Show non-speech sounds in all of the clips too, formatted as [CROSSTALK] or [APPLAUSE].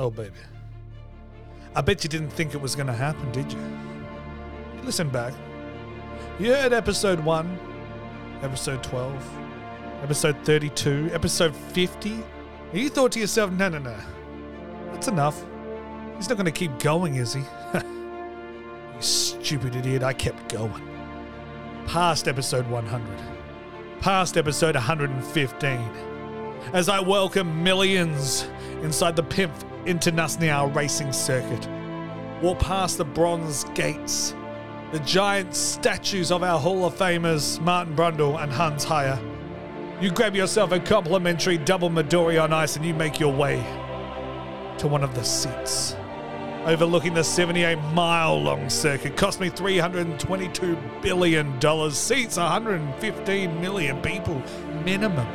Oh, baby. I bet you didn't think it was going to happen, did you? Listen back. You heard episode 1, episode 12, episode 32, episode 50. And you thought to yourself, no, no, no. That's enough. He's not going to keep going, is he? [LAUGHS] you stupid idiot. I kept going. Past episode 100. Past episode 115. As I welcome millions inside the Pimp International Racing Circuit. Walk past the bronze gates, the giant statues of our Hall of Famers Martin Brundle and Hans Heyer. You grab yourself a complimentary double Midori on ice and you make your way to one of the seats. Overlooking the 78 mile long circuit, cost me $322 billion. Seats 115 million people minimum.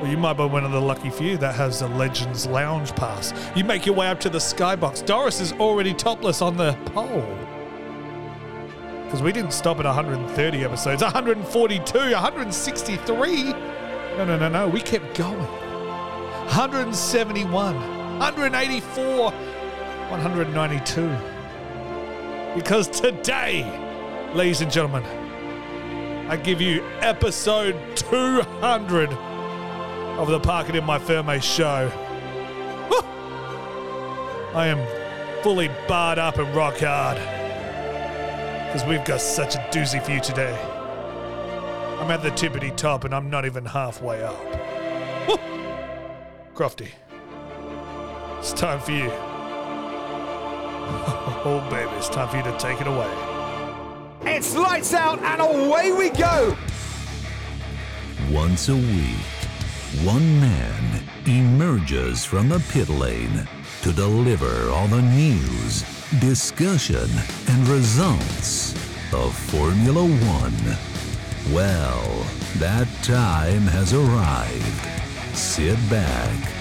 Well, you might be one of the lucky few that has a Legends Lounge pass. You make your way up to the skybox. Doris is already topless on the pole. Because we didn't stop at 130 episodes, 142, 163. No, no, no, no. We kept going. 171, 184, 192. Because today, ladies and gentlemen, I give you episode 200 of the Park In My Ferme show. Woo! I am fully barred up and rock hard. Because we've got such a doozy for you today. I'm at the tippity top and I'm not even halfway up. Woo! Crofty, it's time for you. [LAUGHS] Oh, baby, it's time for you to take it away. It's lights out and away we go. Once a week, one man emerges from the pit lane to deliver all the news, discussion, and results of Formula One. Well, that time has arrived. Sit back,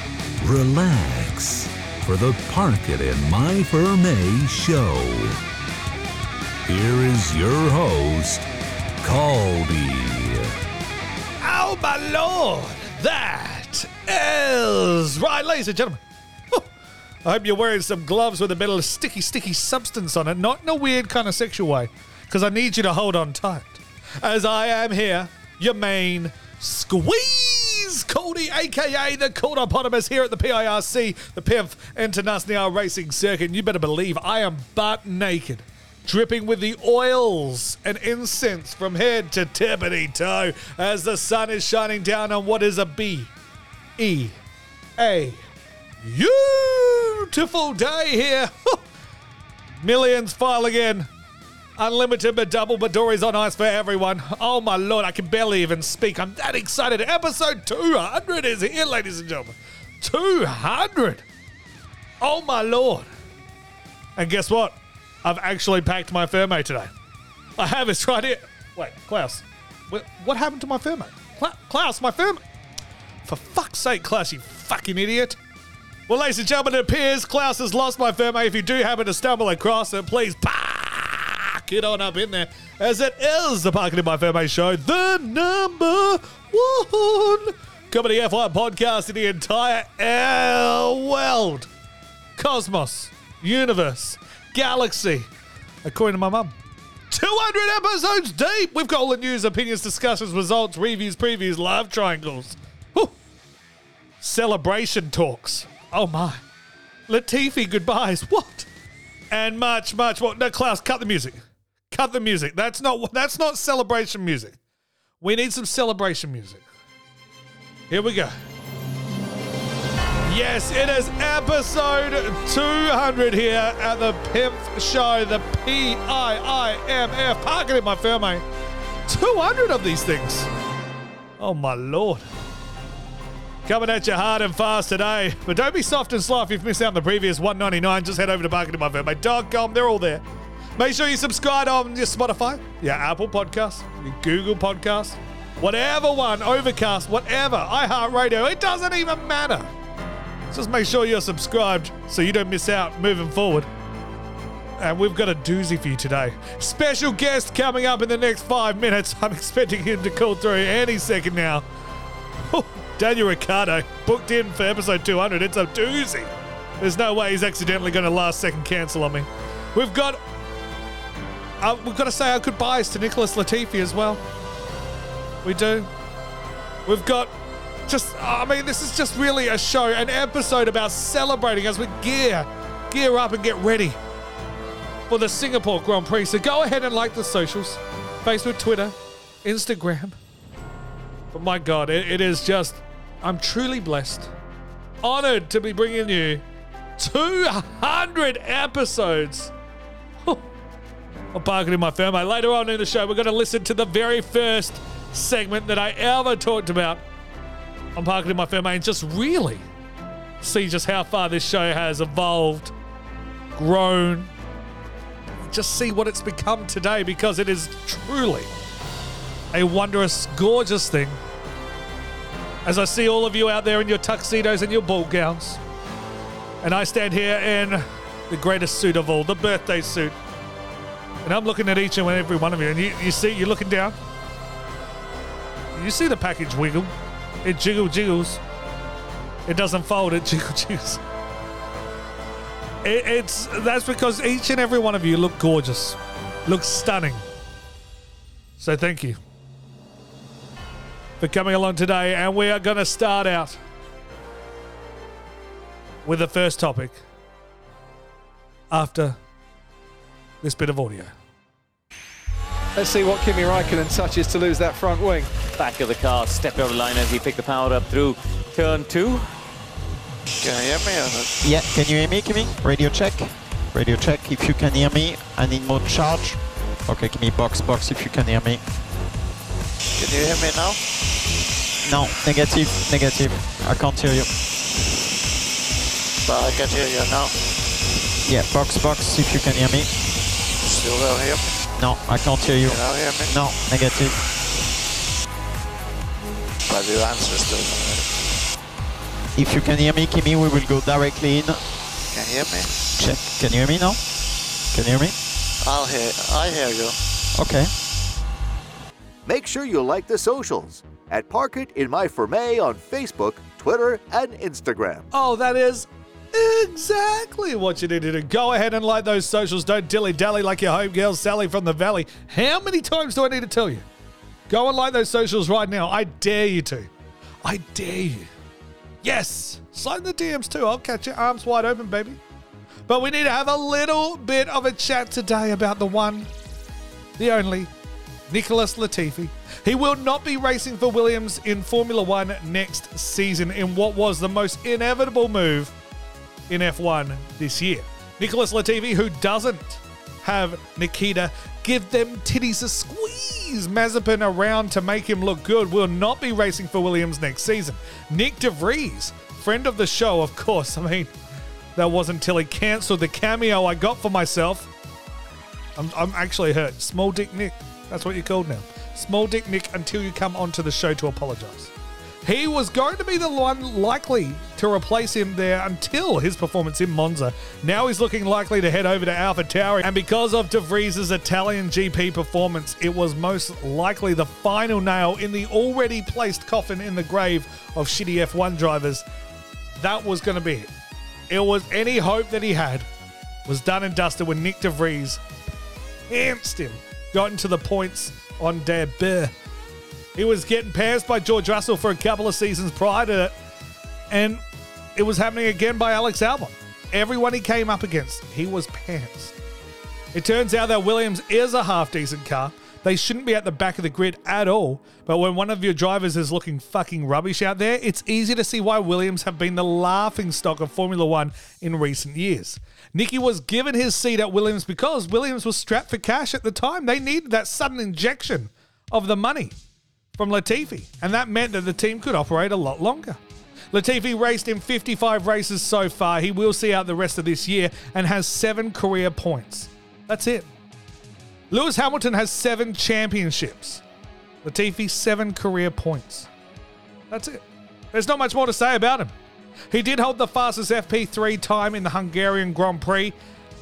relax for the Park It in My Ferme show. Here is your host, Colby. Oh, my lord! That is right, ladies and gentlemen. I hope you're wearing some gloves with a bit of sticky, sticky substance on it, not in a weird kind of sexual way, because I need you to hold on tight. As I am here, your main squeeze, Cody, aka the Cordopotamus, here at the PIRC, the PIF International Racing Circuit. And you better believe I am butt naked dripping with the oils and incense from head to tippity toe as the sun is shining down on what is a B E A beautiful day here. Millions filing in. Unlimited but double Midori's on ice for everyone. Oh my lord, I can barely even speak. I'm that excited. Episode 200 is here, ladies and gentlemen. 200. Oh my lord. And guess what? I've actually packed my Ferme today. I have, it's right here. Wait, Klaus. What, happened to my? Cla- Klaus, my Ferme. For fuck's sake, Klaus, you fucking idiot. Well, ladies and gentlemen, it appears Klaus has lost my Ferme. If you do happen to stumble across it, please pack it on up in there, as it is the Parking in My Ferme show, the number one comedy F1 podcast in the entire uh, world, cosmos, universe, galaxy, according to my mum. 200 episodes deep. We've got all the news, opinions, discussions, results, reviews, previews, love triangles. Celebration talks. Oh my. Latifi goodbyes. What? And much, much more. No, Klaus, cut the music. Cut the music. That's not that's not celebration music. We need some celebration music. Here we go. Yes, it is episode 200 here at the PIMF show, the P I I M F. Park it in my firm, mate. 200 of these things. Oh, my lord. Coming at you hard and fast today. But don't be soft and slow if you've missed out on the previous 199. Just head over to marketingmyfirm.com. They're all there. Make sure you subscribe on your Spotify, your Apple Podcasts, your Google Podcasts, whatever one, Overcast, whatever, iHeartRadio. It doesn't even matter. Just make sure you're subscribed so you don't miss out moving forward. And we've got a doozy for you today. Special guest coming up in the next five minutes. [LAUGHS] I'm expecting him to call through any second now. Daniel Ricciardo booked in for episode 200. It's a doozy. There's no way he's accidentally going to last second cancel on me. We've got uh, we've got to say our goodbyes to Nicholas Latifi as well. We do. We've got just I mean this is just really a show, an episode about celebrating as we gear gear up and get ready for the Singapore Grand Prix. So go ahead and like the socials, Facebook, Twitter, Instagram. But my God, it, it is just I'm truly blessed, honored to be bringing you 200 episodes Parking in My Firm. Later on in the show, we're going to listen to the very first segment that I ever talked about on Parking in My Firm and just really see just how far this show has evolved, grown, just see what it's become today because it is truly a wondrous, gorgeous thing as I see all of you out there in your tuxedos and your ball gowns. And I stand here in the greatest suit of all, the birthday suit. And I'm looking at each and every one of you, and you, you see, you're looking down. You see the package wiggle. It jiggle jiggles. It doesn't fold, it [LAUGHS] jiggle jiggles. It, it's that's because each and every one of you look gorgeous, look stunning. So thank you for coming along today. And we are going to start out with the first topic after this bit of audio. Let's see what Kimi Raikkonen touches to lose that front wing. Back of the car, step over the line as he picked the power up through turn two. Can you hear me? Yeah, can you hear me, Kimi? Radio check. Radio check. If you can hear me, I need more charge. Okay, Kimi, box, box if you can hear me. Can you hear me now? No, negative, negative. I can't hear you. But I can hear you now. Yeah, box, box if you can hear me. Still don't hear me? No, I can't hear you. Can you hear me? No, negative. But your answer still not. If you can hear me, Kimi, we will go directly in. Can you hear me? Check. Can you hear me now? Can you hear me? I'll hear. I hear you. Okay. Make sure you like the socials at Park It in My Ferme on Facebook, Twitter, and Instagram. Oh, that is exactly what you need to do. Go ahead and like those socials. Don't dilly dally like your home girl Sally from the Valley. How many times do I need to tell you? Go and like those socials right now. I dare you to. I dare you. Yes. Slide the DMs too. I'll catch you arms wide open, baby. But we need to have a little bit of a chat today about the one, the only, Nicholas Latifi. He will not be racing for Williams in Formula One next season in what was the most inevitable move in F1 this year. Nicholas Latifi, who doesn't have Nikita give them titties a squeeze Mazepin around to make him look good, will not be racing for Williams next season. Nyck DeVries, friend of the show, of course. [LAUGHS] I mean, that wasn't until he cancelled the cameo I got for myself. I'm, I'm actually hurt. Small Dick Nick. That's what you're called now. Small Dick Nick until you come onto the show to apologise. He was going to be the one likely to replace him there until his performance in Monza. Now he's looking likely to head over to AlphaTauri, and because of De Vries' Italian GP performance, it was most likely the final nail in the already placed coffin in the grave of shitty F1 drivers. That was going to be it. It was any hope that he had was done and dusted when Nyck De Vries pantsed him, got into the points on debut. He was getting passed by George Russell for a couple of seasons prior to it. And it was happening again by Alex Albon. Everyone he came up against, he was pants. It turns out that Williams is a half decent car. They shouldn't be at the back of the grid at all. But when one of your drivers is looking fucking rubbish out there, it's easy to see why Williams have been the laughing stock of Formula One in recent years. Nicky was given his seat at Williams because Williams was strapped for cash at the time. They needed that sudden injection of the money from Latifi, and that meant that the team could operate a lot longer. Latifi raced in 55 races so far. He will see out the rest of this year and has seven career points. That's it. Lewis Hamilton has seven championships. Latifi, seven career points. That's it. There's not much more to say about him. He did hold the fastest FP3 time in the Hungarian Grand Prix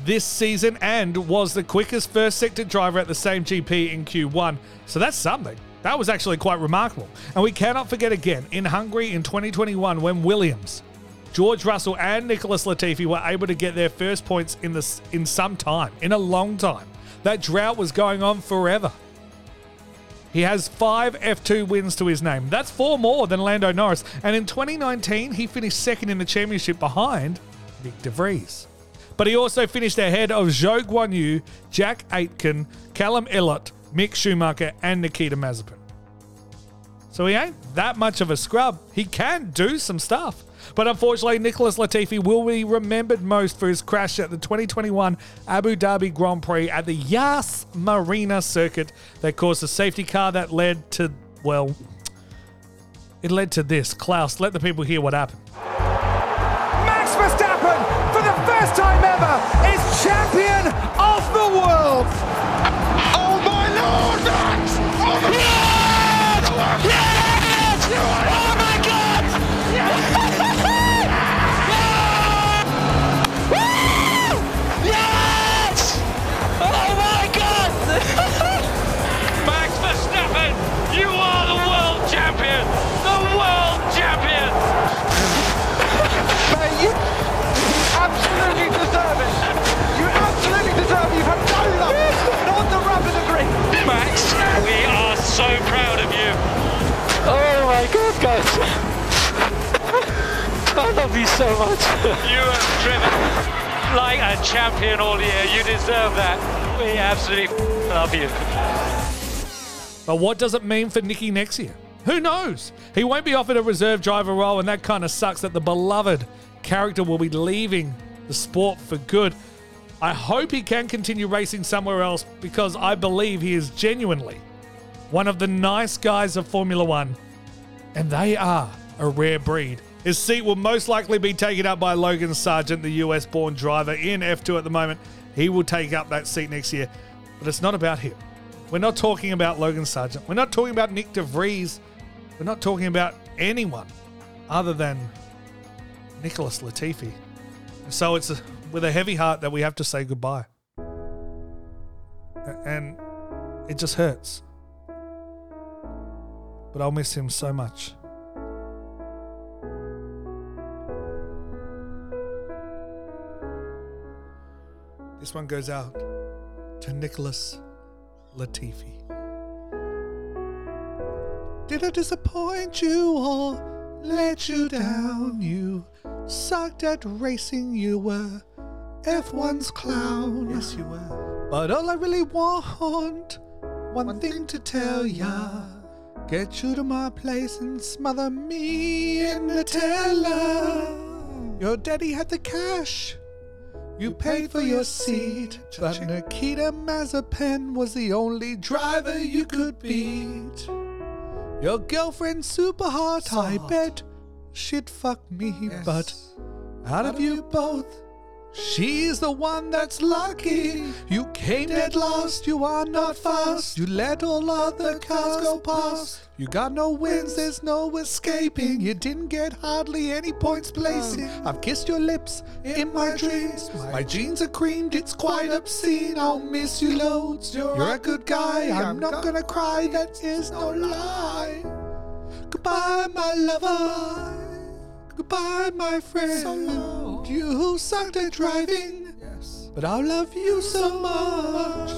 this season and was the quickest first sector driver at the same GP in Q1. So that's something. That was actually quite remarkable. And we cannot forget again in Hungary in 2021 when Williams, George Russell, and Nicholas Latifi were able to get their first points in this in some time, in a long time. That drought was going on forever. He has five F2 wins to his name. That's four more than Lando Norris. And in 2019, he finished second in the championship behind Nyck De Vries. But he also finished ahead of Zhou Guanyu, Jack Aitken, Callum Ilott, Mick Schumacher, and Nikita Mazepin. So he ain't that much of a scrub. He can do some stuff. But unfortunately, Nicholas Latifi will be remembered most for his crash at the 2021 Abu Dhabi Grand Prix at the Yas Marina circuit that caused a safety car that led to, well, it led to this. Klaus, let the people hear what happened. Max Verstappen, for the first time ever, is champion of the world. Oh lord, Max, we are so proud of you. Oh my god, guys. I love you so much. You have driven like a champion all year. You deserve that. We absolutely love you. But what does it mean for Nicky next year? Who knows? He won't be offered a reserve driver role, and that kind of sucks that the beloved character will be leaving the sport for good. I hope he can continue racing somewhere else because I believe he is genuinely one of the nice guys of Formula One, and they are a rare breed. His seat will most likely be taken up by Logan Sargeant, the US born driver in F2 at the moment. He will take up that seat next year, but it's not about him. We're not talking about Logan Sargeant. We're not talking about Nyck De Vries. We're not talking about anyone other than Nicholas Latifi. So it's with a heavy heart that we have to say goodbye. And it just hurts. But I'll miss him so much. This one goes out to Nicholas Latifi. Did I disappoint you or let you down? You sucked at racing, you were F1's clown. Yes, you were. But all I really want, one, thing to tell ya. Get you to my place and smother me in Nutella. Your daddy had the cash. You paid for your seat, but Nikita Mazepin was the only driver you could beat. Your girlfriend's super hot, I bet she'd fuck me, but out of you both, she's the one that's lucky. You came dead last, you are not fast. You let all other cars go past. You got no wins, there's no escaping. You didn't get hardly any points placing. Mm. I've kissed your lips in my dreams. My jeans are creamed, it's quite obscene. I'll miss you loads. You're a good guy, I'm not gonna cry, that is no lie. Goodbye, my lover. Goodbye, my friend. You who sucked at driving. Yes. But I'll love you so much.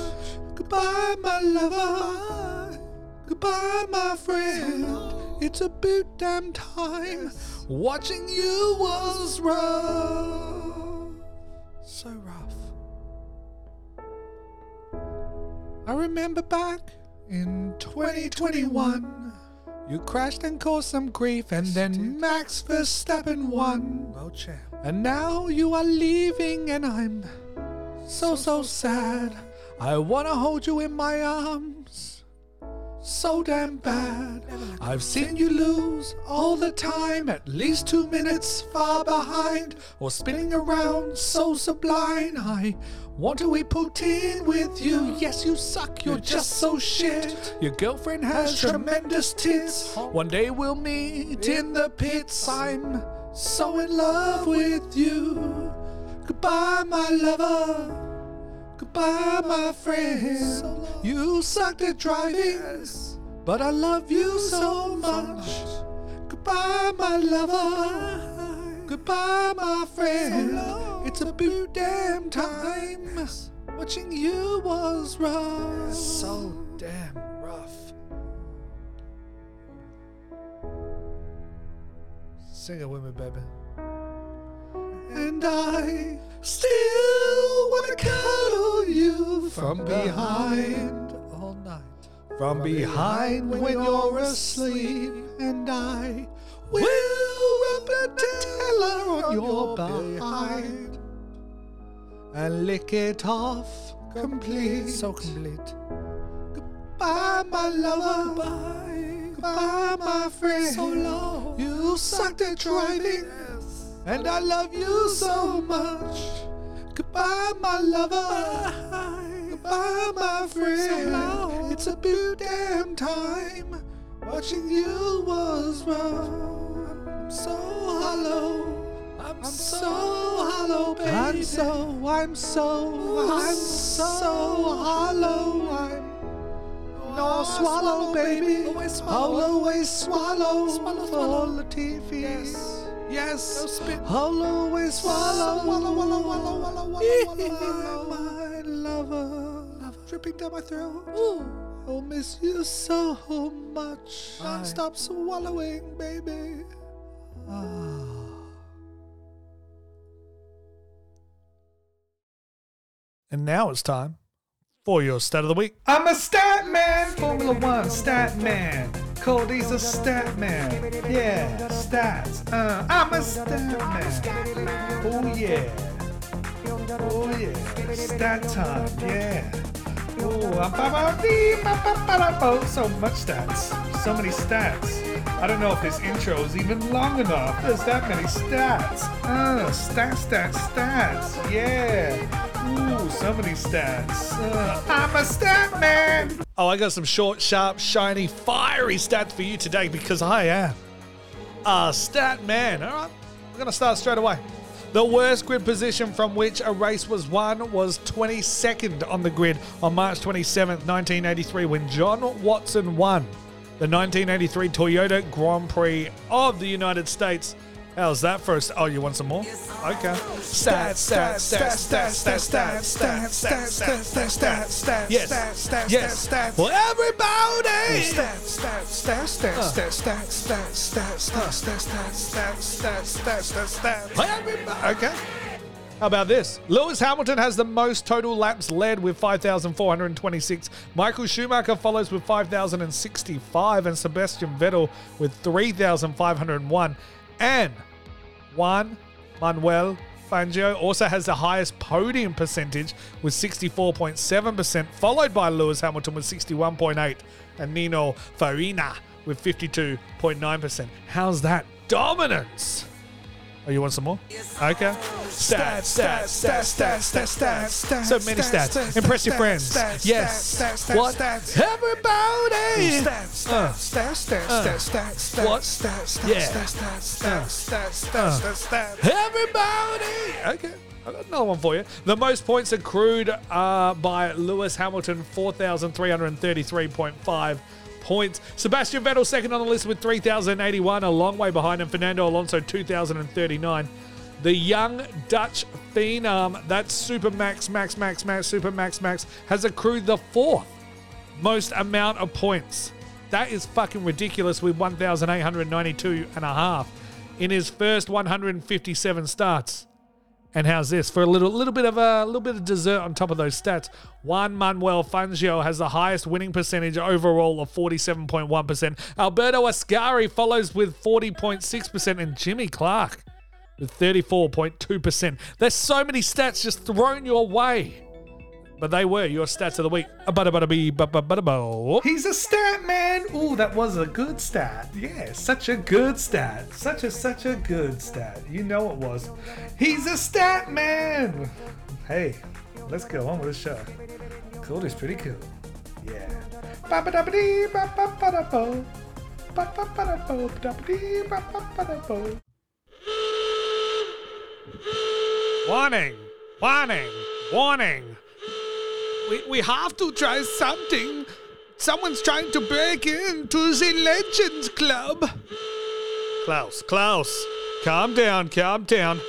Goodbye, my lover. Goodbye, my friend. It's about damn time Watching you was rough. So rough. I remember back in 2021, you crashed and caused some grief, and then Max Verstappen won. World champ. And now you are leaving, and I'm so, so sad. I wanna hold you in my arms. So damn bad. I've seen you lose all the time, at least two minutes far behind, or spinning around so sublime. I want to be put in with you. Yes, you suck, you're just so shit. Your girlfriend has tremendous tits. One day we'll meet in the pits. I'm so in love with you. Goodbye, my lover. Goodbye, my friend. You sucked at driving, but I love you so much. Goodbye, my lover. Goodbye, my friend. It's a boot damn time. Watching you was rough. So damn rough. Sing it with me, baby. And I still wanna cuddle you from behind all night. From behind when you're asleep, and I will rub a Nutella on your behind and lick it off complete. So complete. Goodbye, my lover. Goodbye, goodbye my friend. So long. You sucked at driving, and I love you so much. Goodbye, my lover. Goodbye, my friend. It's a boo damn time. Watching you was wrong. I'm so hollow. I'm, so hollow, baby. I'm so, I'm so, I'm so hollow. I'm no swallow, baby. I'll always swallow, swallow for Latifi. Yes, yes. No spit. I'll always swallow, swallow, wallow, wallow, wallow, wallow. My lover, dripping down my throat. Ooh. I'll miss you so much. Don't stop swallowing, baby. Ah. And now it's time for your stat of the week. I'm a stat man, Formula One stat man. Cody's a stat man. Yeah, stats. Uh, I'm a stat man. Oh yeah. Oh yeah. Stat time. Yeah. Oh, so much stats. So many stats. I don't know if this intro is even long enough. There's that many stats. Uh, stats, stats, stats. Yeah. Ooh, so many stats. Uh, I'm a stat man. Oh, I got some short, sharp, shiny, fiery stats for you today because I am a stat man. All right, we're going to start straight away. The worst grid position from which a race was won was 22nd on the grid on March 27th, 1983, when John Watson won the 1983 Toyota Grand Prix of the United States. How's that first? Oh, you want some more? Okay. Stats, stats, stats, stats, stats, stats, stats, stats, stats, stats, stats, stats. Yes, stats, yes. Stats. Well, everybody. Stats, stats, stats, stats, stats, stats, stats, stats, stats, stats, stats, stats, stats, stats, stats. Everybody. Okay. How about this? Lewis Hamilton has the most total laps led with 5,426. Michael Schumacher follows with 5,065, and Sebastian Vettel with 3,501. And Juan Manuel Fangio also has the highest podium percentage with 64.7%, followed by Lewis Hamilton with 61.8 and Nino Farina with 52.9%. How's that dominance? Oh, you want some more? Okay. Stats, stats, stats, stats, stats, stats, stats. So many stats. Impress your friends. Yes. What? Everybody. Stats, stats, stats, stats, stats, stats. Stats. What? Stats, stats, stats, stats, stats, stats, stats, stats. Everybody. Okay. I got another one for you. The most points accrued uh, by Lewis Hamilton, 4,333.5 points. Sebastian Vettel second on the list with 3,081, a long way behind him. Fernando Alonso 2,039. The young Dutch phenom, that's Super Max, Max, Max, Max, Super Max, Max, has accrued the fourth most amount of points. That is fucking ridiculous with 1,892 and a half. in his first 157 starts. And how's this for a little little bit of a little bit of dessert on top of those stats? Juan Manuel Fangio has the highest winning percentage overall of 47.1%. Alberto Ascari follows with 40.6% and Jimmy Clark with 34.2%. There's so many stats just thrown your way. But they were your stats of the week. He's a stat man. Ooh, that was a good stat. Yeah, such a good stat. Such a such a good stat. You know it was. He's a stat man. Hey, let's go on with the show. Cool is pretty cool. Yeah. Warning! Warning! Warning! We, we have to try something. Someone's trying to break into the Legends Club. Klaus, Klaus, calm down, calm down.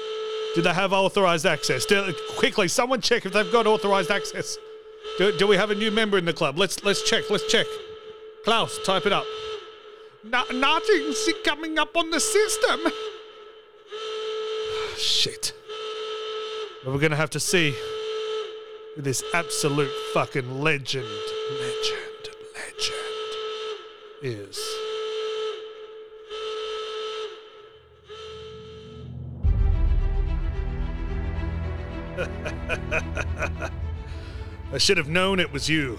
Do they have authorized access? Do, quickly, someone check if they've got authorized access. Do, do we have a new member in the club? Let's let's check. Let's check. Klaus, type it up. No, nothing's coming up on the system. [SIGHS] Shit. But we're gonna have to see this absolute fucking legend, legend, legend is. [LAUGHS] I should have known it was you.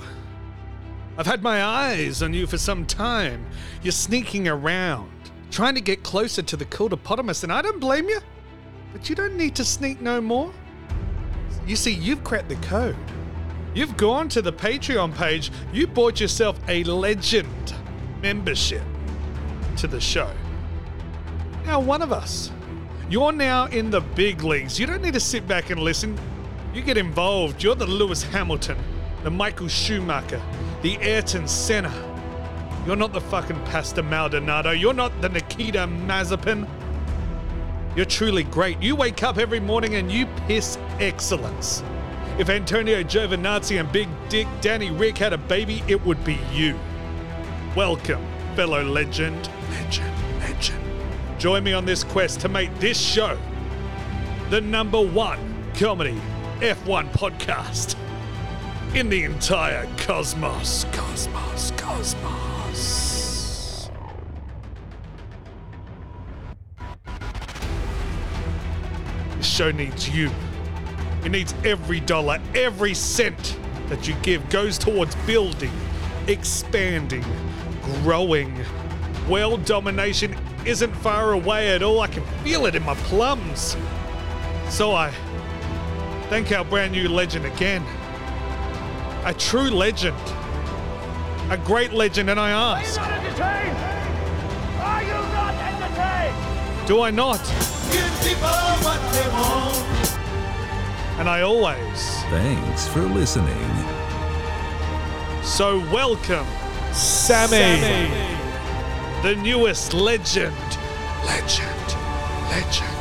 I've had my eyes on you for some time. You're sneaking around, trying to get closer to the Cultopotamus, and I don't blame you. But you don't need to sneak no more. You see, you've cracked the code. You've gone to the Patreon page, you bought yourself a legend membership to the show. Now, one of us. You're now in the big leagues. You don't need to sit back and listen. You get involved. You're the Lewis Hamilton, the Michael Schumacher, the Ayrton Senna. You're not the fucking Pastor Maldonado. You're not the Nikita Mazepin. You're truly great. You wake up every morning and you piss excellence. If Antonio Giovinazzi and Big Dick Danny Rick had a baby, it would be you. Welcome, fellow legend, legend, legend. Join me on this quest to make this show the number one comedy F1 podcast in the entire cosmos. Cosmos, cosmos. Show needs you. It needs every dollar, every cent that you give goes towards building, expanding, growing. World domination isn't far away at all. I can feel it in my plums. So I thank our brand new legend again. A true legend. A great legend, and I ask. Are you not entertained? Do I not? And I always. Thanks for listening. So welcome, Sammy, the newest legend, legend, legend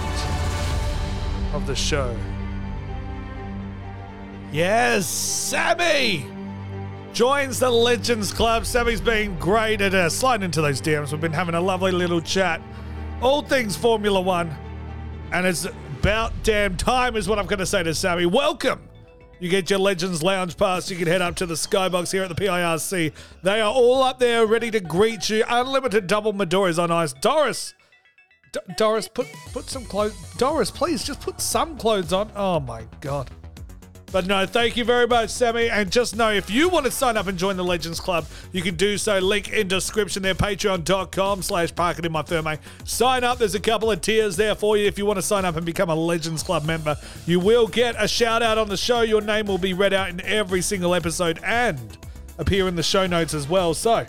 of the show. Yes, Sammy joins the Legends Club. Sammy's been great at uh, sliding into those DMs. We've been having a lovely little chat, all things Formula One, and it's about damn time, is what I'm going to say to Sammy. Welcome. You get your Legends Lounge pass. You can head up to the Skybox here at the PIRC. They are all up there ready to greet you. Unlimited double Madoras on ice. Doris, D- Doris, put put some clothes. Doris, please just put some clothes on. Oh my god. But no, thank you very much, Sammy. And just know if you want to sign up and join the Legends Club, you can do so. Link in description there, patreon.com slash park it in my firm. Sign up. There's a couple of tiers there for you if you want to sign up and become a Legends Club member. You will get a shout out on the show. Your name will be read out in every single episode and appear in the show notes as well. So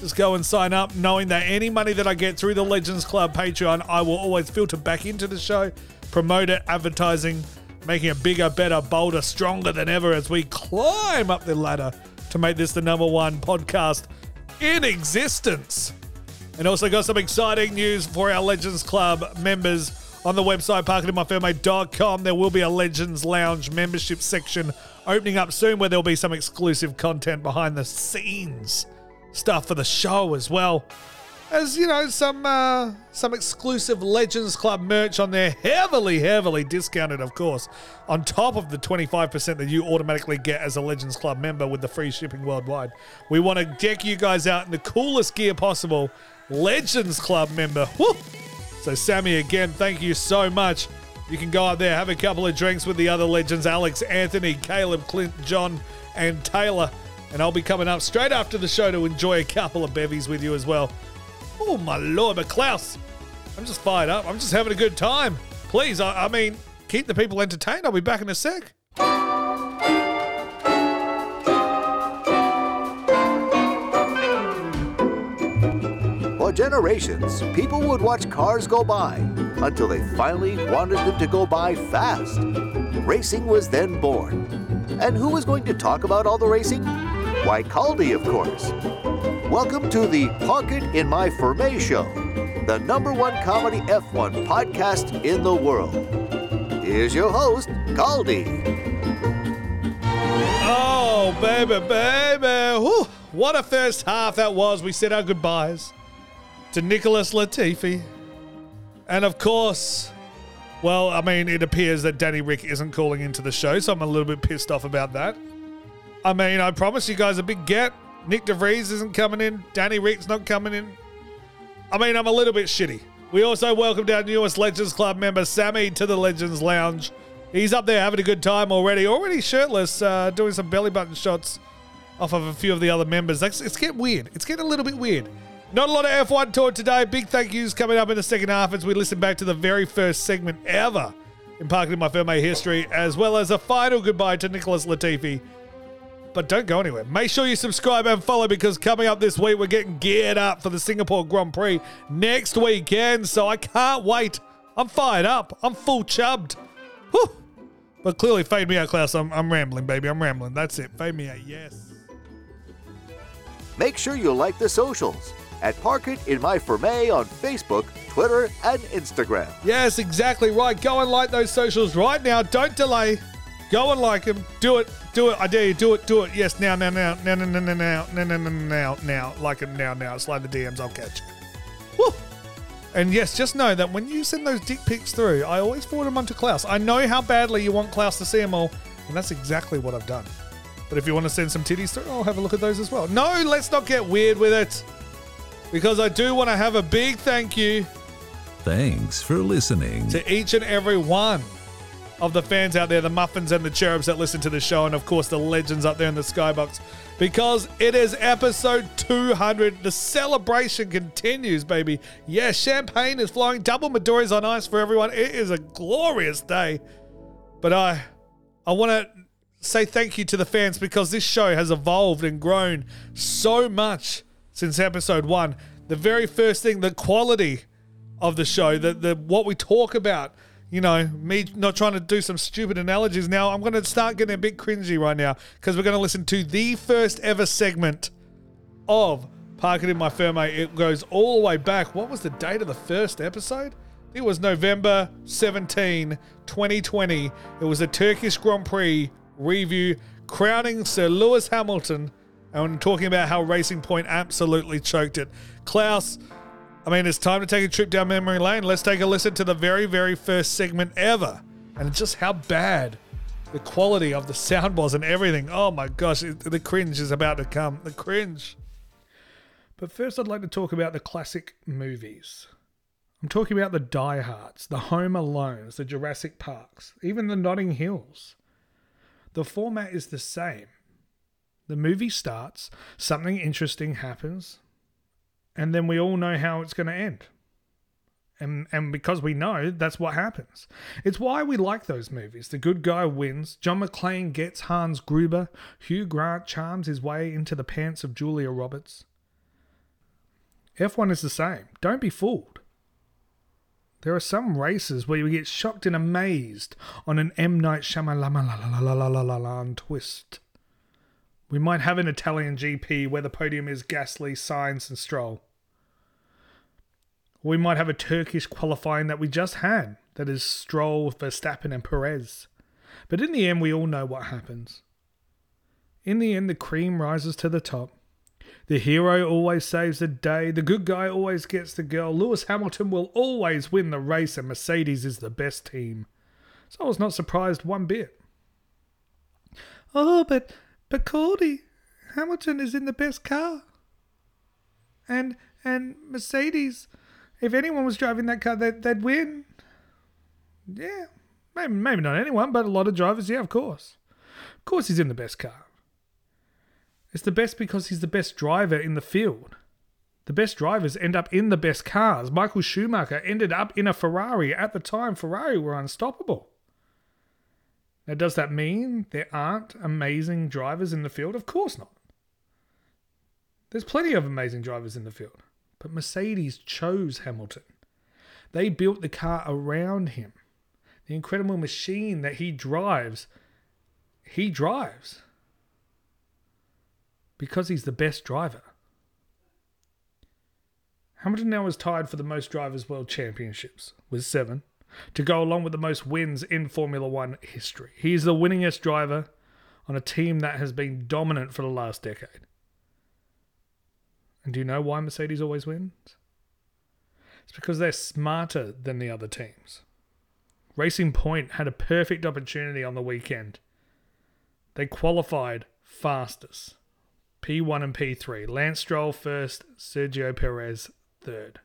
just go and sign up, knowing that any money that I get through the Legends Club Patreon, I will always filter back into the show, promote it, advertising, making it bigger, better, bolder, stronger than ever as we climb up the ladder to make this the number one podcast in existence. And also got some exciting news for our Legends Club members on the website parkinginmyfirmate.com. There will be a Legends Lounge membership section opening up soon where there'll be some exclusive content behind the scenes stuff for the show as well. As you know, some uh, some exclusive Legends Club merch on there, heavily, heavily discounted, of course, on top of the 25% that you automatically get as a Legends Club member with the free shipping worldwide. We want to deck you guys out in the coolest gear possible. Legends Club member. Woo! So, Sammy, again, thank you so much. You can go out there, have a couple of drinks with the other legends Alex, Anthony, Caleb, Clint, John, and Taylor. And I'll be coming up straight after the show to enjoy a couple of bevies with you as well. Oh, my lord, but Klaus, I'm just fired up. I'm just having a good time. Please, I, I mean, keep the people entertained. I'll be back in a sec. For generations, people would watch cars go by until they finally wanted them to go by fast. Racing was then born. And who was going to talk about all the racing? Why, Caldy, of course. Welcome to the Park It in My Ferme show, the number one comedy F1 podcast in the world. Here's your host, Caldy. Oh, baby, baby. Whew. What a first half that was. We said our goodbyes to Nicholas Latifi. And of course, well, I mean, it appears that Danny Rick isn't calling into the show, so I'm a little bit pissed off about that. I mean, I promise you guys a big get. Nyck DeVries isn't coming in. Danny Rick's not coming in. I mean, I'm a little bit shitty. We also welcomed our newest Legends Club member, Sammy, to the Legends Lounge. He's up there having a good time already, already shirtless, uh, doing some belly button shots off of a few of the other members. It's, it's getting weird. It's getting a little bit weird. Not a lot of F1 talk today. Big thank yous coming up in the second half as we listen back to the very first segment ever in Parking in My Ferme history, as well as a final goodbye to Nicholas Latifi. But don't go anywhere. Make sure you subscribe and follow because coming up this week, we're getting geared up for the Singapore Grand Prix next weekend. So I can't wait. I'm fired up. I'm full chubbed. Whew. But clearly, fade me out, Klaus. I'm, I'm rambling, baby. I'm rambling. That's it. Fade me out. Yes. Make sure you like the socials at Park It in My Ferme on Facebook, Twitter, and Instagram. Yes, exactly right. Go and like those socials right now. Don't delay. Go and like him. Do it. Do it. I dare you. Do it. Do it. Yes, now, now, now, now, now, now, now, now, now, now, now. Like him now, now. Slide the DMs. I'll catch you. Woo! And yes, just know that when you send those dick pics through, I always forward them onto Klaus. I know how badly you want Klaus to see them all, and that's exactly what I've done. But if you want to send some titties through, I'll have a look at those as well. No, let's not get weird with it. Because I do want to have a big thank you Thanks for listening. to each and every one of the fans out there, the muffins and the cherubs that listen to the show, and of course the legends up there in the skybox. Because it is episode 200. The celebration continues, baby. Yeah, champagne is flowing, double Midori's on ice for everyone. It is a glorious day. But I I want to say thank you to the fans because this show has evolved and grown so much since episode one. The very first thing, the quality of the show, the, the what we talk about. You know, me not trying to do some stupid analogies. Now I'm going to start getting a bit cringy right now because we're going to listen to the first ever segment of Park It in My Ferme. It goes all the way back. What was the date of the first episode? It was November 17, 2020. It was a Turkish Grand Prix review crowning Sir Lewis Hamilton and talking about how Racing Point absolutely choked it. Klaus, I mean, it's time to take a trip down memory lane. Let's take a listen to the very, very first segment ever and just how bad the quality of the sound was and everything. Oh my gosh, the cringe is about to come. The cringe. But first, I'd like to talk about the classic movies. I'm talking about the Die Hards, the Home Alones, the Jurassic Parks, even the Notting Hills. The format is the same. The movie starts, something interesting happens, and then we all know how it's going to end. And, and because we know, that's what happens. It's why we like those movies. The good guy wins. John McClane gets Hans Gruber. Hugh Grant charms his way into the pants of Julia Roberts. F1 is the same. Don't be fooled. There are some races where you get shocked and amazed on an M. Night Shyamalan twist. We might have an Italian GP where the podium is Gasly, Sainz, and Stroll. We might have a Turkish qualifying that we just had, that is Stroll, Verstappen, and Perez. But in the end, we all know what happens. In the end, the cream rises to the top. The hero always saves the day. The good guy always gets the girl. Lewis Hamilton will always win the race, and Mercedes is the best team. So I was not surprised one bit. Oh, but but Cordy, Hamilton is in the best car. And and Mercedes, if anyone was driving that car, they'd, they'd win. Yeah, maybe maybe not anyone, but a lot of drivers, yeah, of course. Of course, he's in the best car. It's the best because he's the best driver in the field. The best drivers end up in the best cars. Michael Schumacher ended up in a Ferrari. At the time, Ferrari were unstoppable. Now, does that mean there aren't amazing drivers in the field? Of course not. There's plenty of amazing drivers in the field. But Mercedes chose Hamilton. They built the car around him. The incredible machine that he drives, he drives because he's the best driver. Hamilton now is tied for the most Drivers' World Championships with seven to go along with the most wins in Formula One history. He is the winningest driver on a team that has been dominant for the last decade. And do you know why Mercedes always wins? It's because they're smarter than the other teams. Racing Point had a perfect opportunity on the weekend. They qualified fastest. P1 and P3. Lance Stroll first, Sergio Perez third.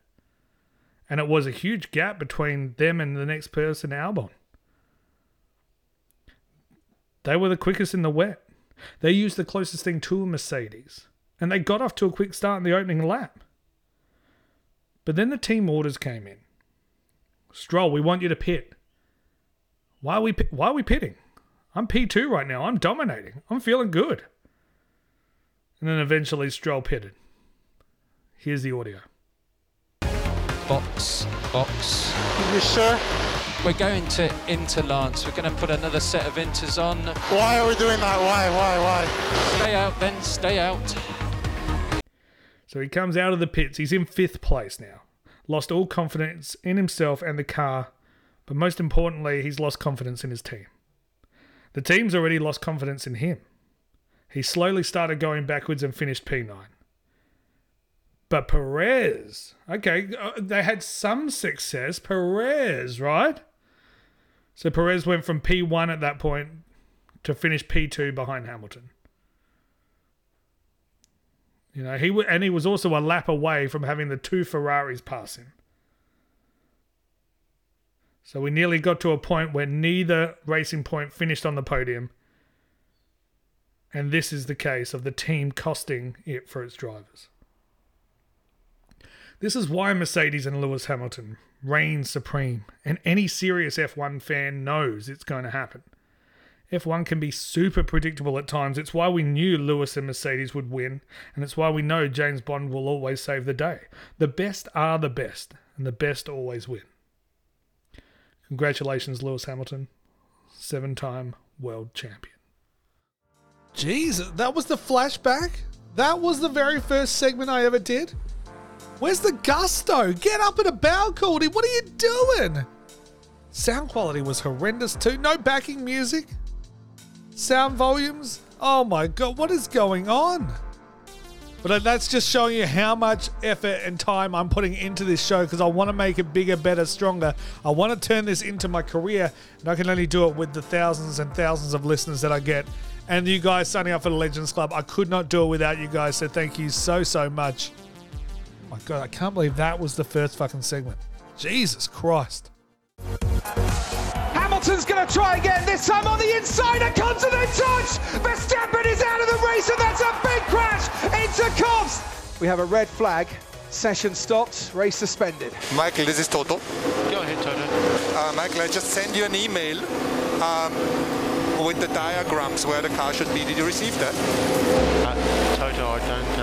And it was a huge gap between them and the next person, Albon. They were the quickest in the wet. They used the closest thing to a Mercedes. And they got off to a quick start in the opening lap. But then the team orders came in. Stroll, we want you to pit. Why are we why are we pitting? I'm P2 right now. I'm dominating. I'm feeling good. And then eventually Stroll pitted. Here's the audio. Box, box. You sure? We're going to Inter Lance. We're going to put another set of Inters on. Why are we doing that? Why, why, why? Stay out then, stay out. So he comes out of the pits. He's in fifth place now. Lost all confidence in himself and the car, but most importantly, he's lost confidence in his team. The team's already lost confidence in him. He slowly started going backwards and finished P9. But Perez, okay, uh, they had some success. Perez, right? So Perez went from P1 at that point to finish P2 behind Hamilton. You know, he w- and he was also a lap away from having the two Ferraris pass him. So we nearly got to a point where neither racing point finished on the podium. And this is the case of the team costing it for its drivers. This is why Mercedes and Lewis Hamilton reign supreme, and any serious F1 fan knows it's going to happen. F1 can be super predictable at times. It's why we knew Lewis and Mercedes would win, and it's why we know James Bond will always save the day. The best are the best, and the best always win. Congratulations, Lewis Hamilton, seven time world champion. Jesus, that was the flashback? That was the very first segment I ever did? Where's the gusto? Get up and about, Cordy. What are you doing? Sound quality was horrendous too. No backing music. Sound volumes. Oh my god, what is going on? But that's just showing you how much effort and time I'm putting into this show because I want to make it bigger, better, stronger. I want to turn this into my career, and I can only do it with the thousands and thousands of listeners that I get. And you guys signing up for the Legends Club, I could not do it without you guys. So thank you so, so much. My God, I can't believe that was the first fucking segment. Jesus Christ. Hamilton's going to try again, this time on the inside, and comes to the touch! Verstappen is out of the race, and that's a big crash into Copse! We have a red flag, session stopped, race suspended. Michael, this is Toto. Go ahead, Toto. Uh, Michael, I just sent you an email um, with the diagrams where the car should be. Did you receive that? Uh, Toto, I don't uh,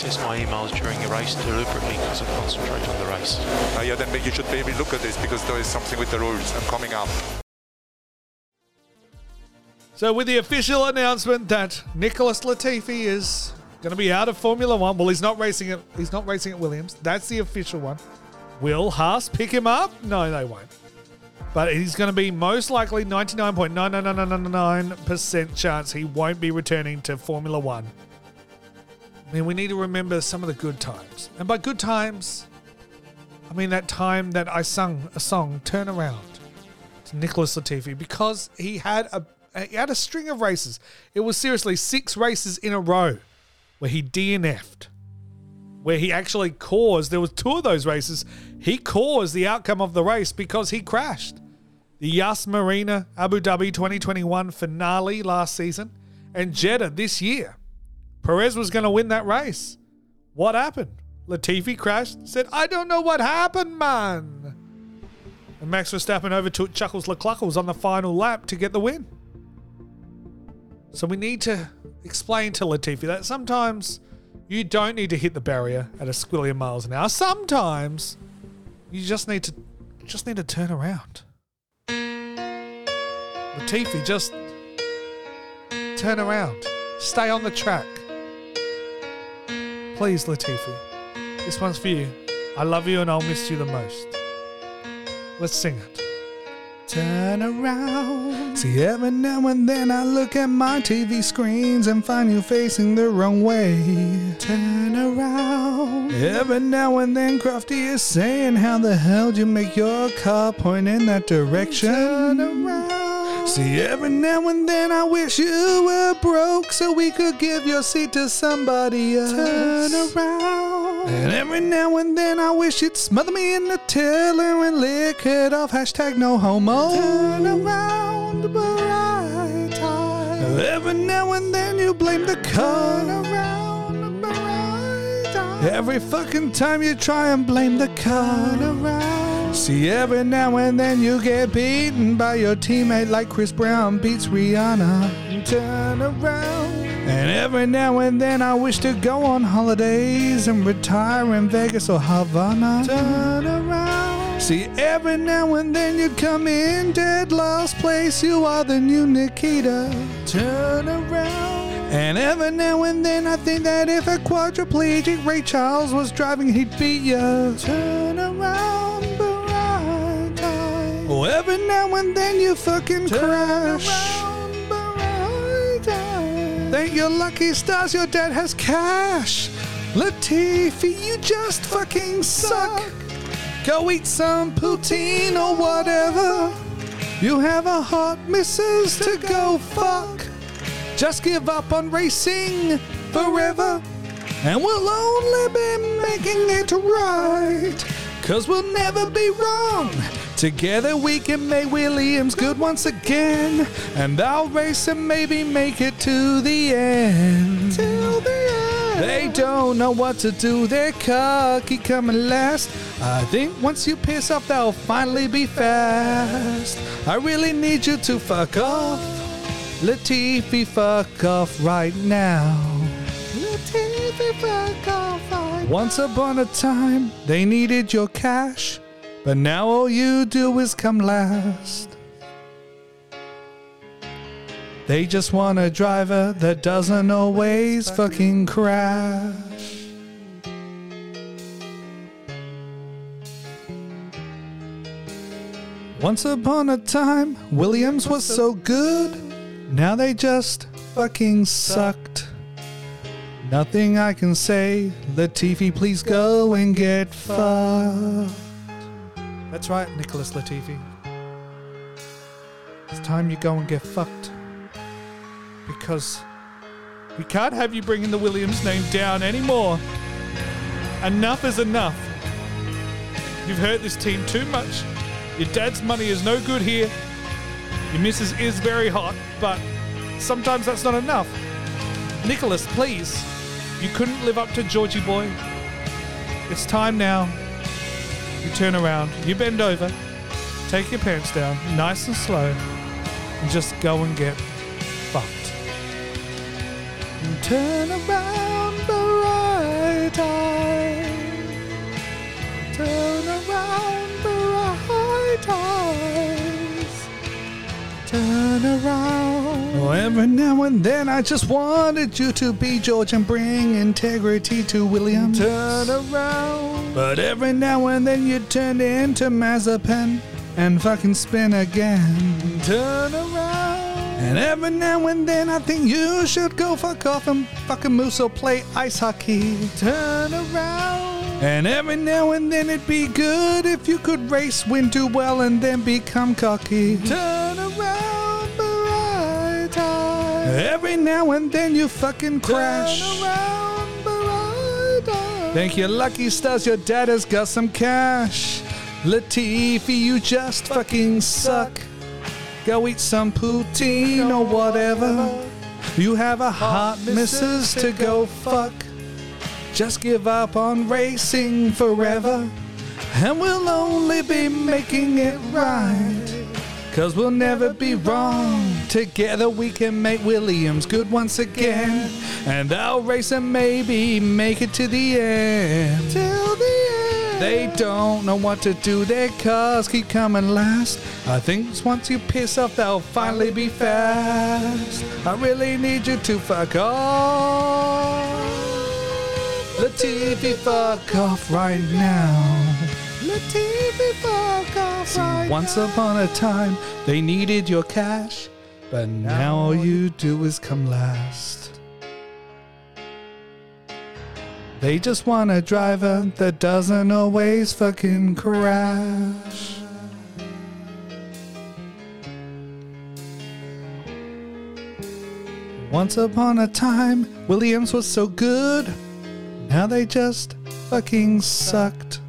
access my emails during a race deliberately because I concentrate on the race. Uh, yeah, then you should maybe look at this because there is something with the rules and coming up. So, with the official announcement that Nicholas Latifi is going to be out of Formula One, well, he's not racing it. He's not racing at Williams. That's the official one. Will Haas pick him up? No, they won't. But he's going to be most likely 99.99999% chance he won't be returning to Formula One I mean, we need to remember some of the good times. And by good times, I mean that time that I sung a song, Turn Around, to Nicholas Latifi, because he had a he had a string of races. It was seriously six races in a row where he DNF'd, where he actually caused, there was two of those races, he caused the outcome of the race because he crashed. The Yas Marina Abu Dhabi 2021 finale last season and Jeddah this year. Perez was going to win that race. What happened? Latifi crashed, said, I don't know what happened, man. And Max Verstappen overtook Chuckles LeCluckles on the final lap to get the win. So we need to explain to Latifi that sometimes you don't need to hit the barrier at a squillion miles an hour. Sometimes you just need to just need to turn around. Latifi, just turn around. Stay on the track. Please, Latifi. This one's for you. I love you and I'll miss you the most. Let's sing it. Turn around. See, every now and then I look at my TV screens and find you facing the wrong way. Turn around. Every now and then Crofty is saying, How the hell do you make your car point in that direction? See, every now and then I wish you were broke so we could give your seat to somebody else. Turn around. And every now and then I wish you'd smother me in the tiller and lick it off. Hashtag no homo. Turn around, but I time. Every now and then you blame the car. Turn around, but I time. Every fucking time you try and blame the car. Turn around. See, every now and then you get beaten by your teammate like Chris Brown beats Rihanna. Turn around. And every now and then I wish to go on holidays and retire in Vegas or Havana. Turn around. See, every now and then you come in dead last place. You are the new Nikita. Turn around. And every now and then I think that if a quadriplegic Ray Charles was driving, he'd beat you. Turn around, Oh, every now and then you fucking crash. Thank your lucky stars your dad has cash. Latifi, you just fucking suck. Go eat some poutine or whatever. You have a hot missus to go fuck. Just give up on racing forever. And we'll only be making it right. Cause we'll never be wrong. Together we can make Williams good once again. And I'll race and maybe make it to the end. Till the end. They don't know what to do, they're cocky coming last. I think once you piss off, they'll finally be fast. I really need you to fuck off. Latifi, fuck off right now. Latifi, fuck off right Once upon a time, they needed your cash. But now all you do is come last. They just want a driver that doesn't always fucking crash. Once upon a time, Williams was so good. Now they just fucking sucked. Nothing I can say. Latifi, please go and get fucked. That's right, Nicholas Latifi. It's time you go and get fucked. Because we can't have you bringing the Williams name down anymore. Enough is enough. You've hurt this team too much. Your dad's money is no good here. Your missus is very hot, but sometimes that's not enough. Nicholas, please. You couldn't live up to Georgie Boy. It's time now you turn around, you bend over, take your pants down, nice and slow, and just go and get fucked. And turn around the right eye. Turn around the right eyes. Turn around. Oh, every now and then I just wanted you to be George and bring integrity to William. Turn around. But every now and then you turn into Mazepin and fucking spin again. Turn around. And every now and then I think you should go fuck off and fucking moose or play ice hockey. Turn around. And every now and then it'd be good if you could race, win too well, and then become cocky. Turn around, bright eye. Uh, every now and then you fucking crash. Turn around. Thank you, lucky stars, your dad has got some cash. Latifi, you just fucking suck. Go eat some poutine or whatever. You have a hot missus to go fuck. Just give up on racing forever. And we'll only be making it right. Cause we'll never be wrong. Together we can make Williams good once again. And I'll race and maybe make it to the end. Till the end. They don't know what to do, their cars keep coming last. I think once you piss off, they'll finally be fast. I really need you to fuck off. Latifi, fuck off right now. Latifi, fuck off See, right once upon a time, they needed your cash, but now all you do is come last. They just want a driver that doesn't always fucking crash. Once upon a time, Williams was so good. Now they just fucking sucked.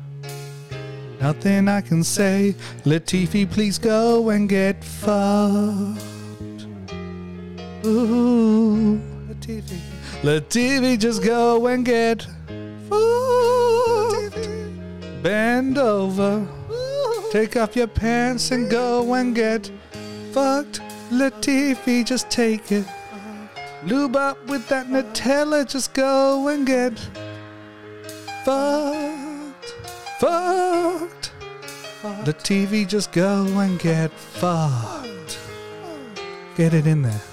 Nothing I can say. Latifi, please go and get fucked. Ooh, Latifi. Latifi, just go and get fucked. Bend over. Take off your pants and go and get fucked. Latifi, just take it. Lube up with that Nutella, just go and get fucked. Fucked. The TV, just go and get fucked. Get it in there.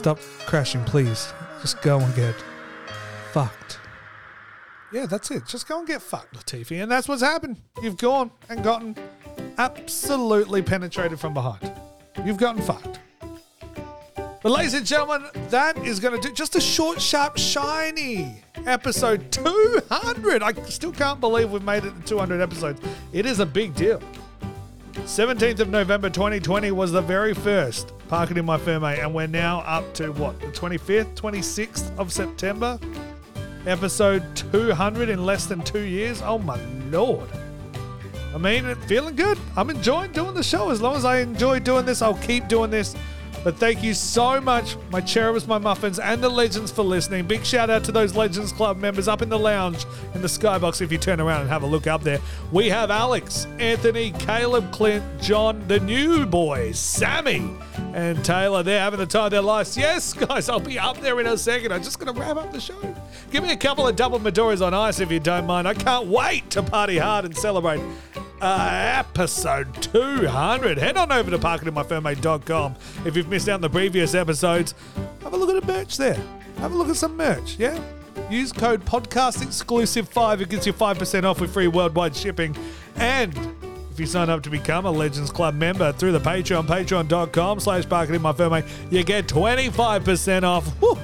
Stop crashing, please. Just go and get fucked. Yeah, that's it. Just go and get fucked, Latifi. And that's what's happened. You've gone and gotten absolutely penetrated from behind. You've gotten fucked. But, ladies and gentlemen, that is going to do just a short, sharp, shiny episode 200. I still can't believe we've made it to 200 episodes. It is a big deal. 17th of November 2020 was the very first In My Firme, and we're now up to what, the 25th, 26th of September? Episode 200 in less than two years? Oh my lord. I mean, feeling good. I'm enjoying doing the show. As long as I enjoy doing this, I'll keep doing this. But thank you so much, my cherubs, my muffins, and the legends for listening. Big shout out to those Legends Club members up in the lounge in the skybox. If you turn around and have a look up there, we have Alex, Anthony, Caleb, Clint, John, the new boys, Sammy, and Taylor. They're having the time of their lives. Yes, guys, I'll be up there in a second. I'm just going to wrap up the show. Give me a couple of double Maduras on ice if you don't mind. I can't wait to party hard and celebrate uh, episode 200. Head on over to parkitinmyfirmate.com. If you've missed out on the previous episodes, have a look at the merch there. Have a look at some merch, yeah? Use code podcast exclusive 5. It gets you 5% off with free worldwide shipping. And you sign up to become a Legends Club member through the Patreon, patreon.com slash parkitinmyfirmate, you get 25% off. Woo!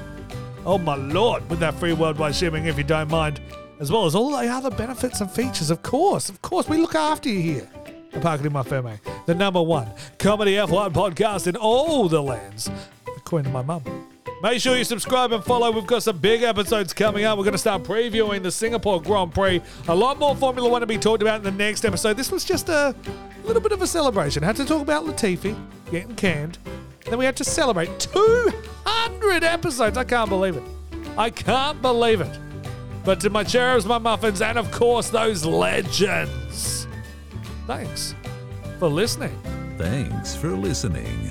Oh my lord, with that free worldwide shipping if you don't mind as well as all the other benefits and features. Of course, of course, we look after you here. The Park It in My Firme, the number one comedy F1 podcast in all the lands, according to my mum. Make sure you subscribe and follow. We've got some big episodes coming up. We're going to start previewing the Singapore Grand Prix. A lot more Formula One to be talked about in the next episode. This was just a little bit of a celebration. had to talk about Latifi getting canned. Then we had to celebrate 200 episodes. I can't believe it. I can't believe it. But to my cherubs, my muffins, and of course those legends. Thanks for listening. Thanks for listening.